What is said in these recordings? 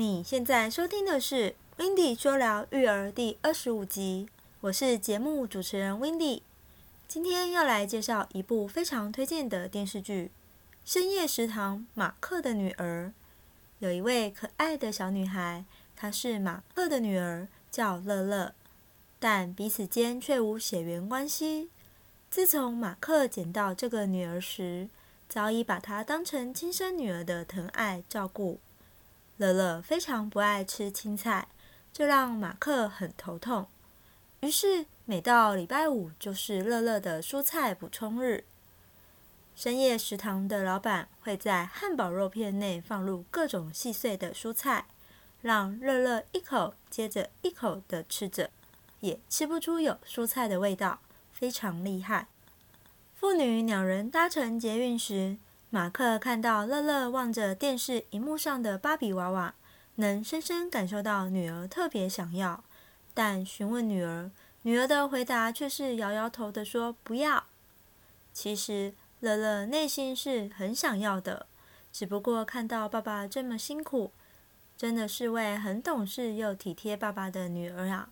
你现在收听的是《w i n d y 说聊育儿》第二十五集，我是节目主持人 w i n d y 今天要来介绍一部非常推荐的电视剧《深夜食堂》。马克的女儿有一位可爱的小女孩，她是马克的女儿，叫乐乐，但彼此间却无血缘关系。自从马克捡到这个女儿时，早已把她当成亲生女儿的疼爱照顾。乐乐非常不爱吃青菜，这让马克很头痛。于是每到礼拜五就是乐乐的蔬菜补充日。深夜食堂的老板会在汉堡肉片内放入各种细碎的蔬菜，让乐乐一口接着一口的吃着，也吃不出有蔬菜的味道，非常厉害。父女两人搭乘捷运时。马克看到乐乐望着电视荧幕上的芭比娃娃，能深深感受到女儿特别想要。但询问女儿，女儿的回答却是摇摇头的说不要。其实乐乐内心是很想要的，只不过看到爸爸这么辛苦，真的是位很懂事又体贴爸爸的女儿啊。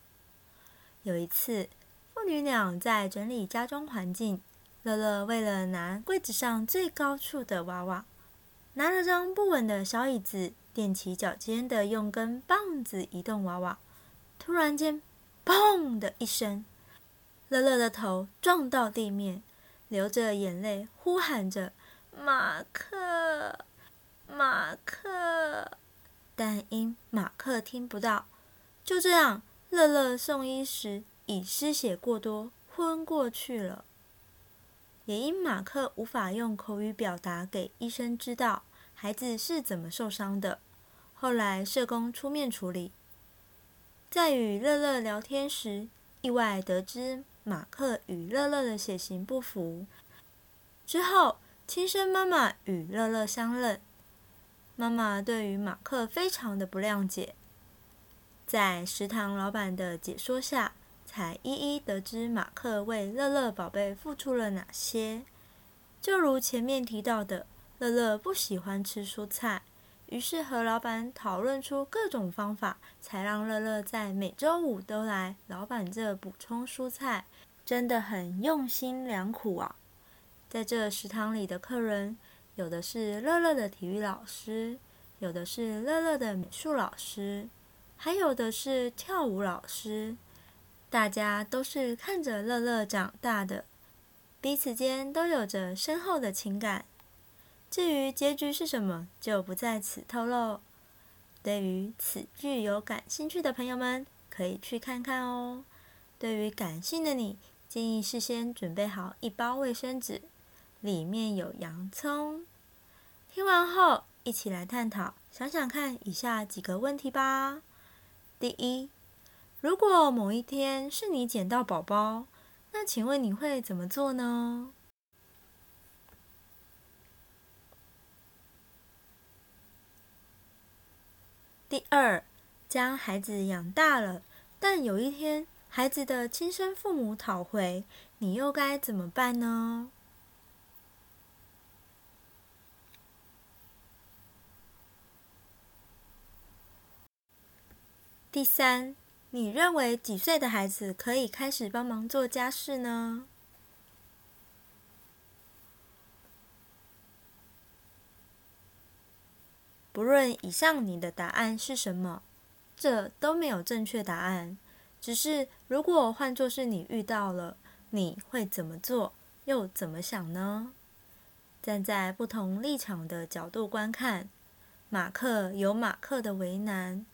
有一次，父女俩在整理家中环境。乐乐为了拿柜子上最高处的娃娃，拿了张不稳的小椅子，踮起脚尖的用根棒子移动娃娃。突然间，砰的一声，乐乐的头撞到地面，流着眼泪呼喊着：“马克，马克！”但因马克听不到，就这样，乐乐送医时已失血过多，昏过去了。也因马克无法用口语表达给医生知道孩子是怎么受伤的，后来社工出面处理。在与乐乐聊天时，意外得知马克与乐乐的血型不符。之后，亲生妈妈与乐乐相认，妈妈对于马克非常的不谅解。在食堂老板的解说下。才一一得知马克为乐乐宝贝付出了哪些。就如前面提到的，乐乐不喜欢吃蔬菜，于是和老板讨论出各种方法，才让乐乐在每周五都来老板这补充蔬菜，真的很用心良苦啊！在这食堂里的客人，有的是乐乐的体育老师，有的是乐乐的美术老师，还有的是跳舞老师。大家都是看着乐乐长大的，彼此间都有着深厚的情感。至于结局是什么，就不在此透露。对于此剧有感兴趣的朋友们，可以去看看哦。对于感性的你，建议事先准备好一包卫生纸，里面有洋葱。听完后，一起来探讨，想想看以下几个问题吧。第一。如果某一天是你捡到宝宝，那请问你会怎么做呢？第二，将孩子养大了，但有一天孩子的亲生父母讨回，你又该怎么办呢？第三。你认为几岁的孩子可以开始帮忙做家事呢？不论以上你的答案是什么，这都没有正确答案。只是如果换作是你遇到了，你会怎么做，又怎么想呢？站在不同立场的角度观看，马克有马克的为难，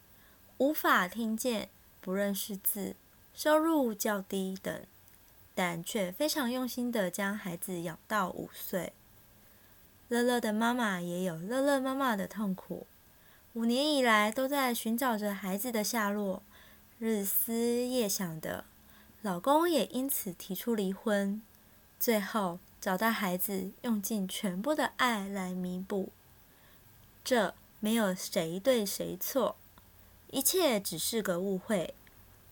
无法听见。不认识字，收入较低等，但却非常用心的将孩子养到五岁。乐乐的妈妈也有乐乐妈妈的痛苦，五年以来都在寻找着孩子的下落，日思夜想的。老公也因此提出离婚，最后找到孩子，用尽全部的爱来弥补。这没有谁对谁错。一切只是个误会。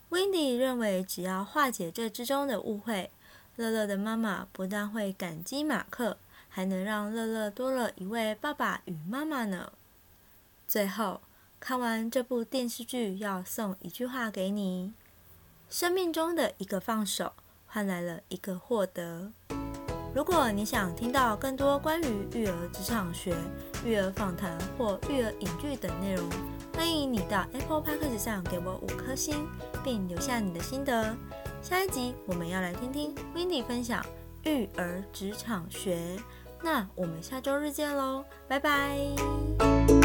Wendy 认为，只要化解这之中的误会，乐乐的妈妈不但会感激马克，还能让乐乐多了一位爸爸与妈妈呢。最后，看完这部电视剧，要送一句话给你：生命中的一个放手，换来了一个获得。如果你想听到更多关于育儿职场学、育儿访谈或育儿影剧等内容，欢迎你到 Apple Podcast 上给我五颗星，并留下你的心得。下一集我们要来听听 w i n d y 分享育儿职场学。那我们下周日见喽，拜拜。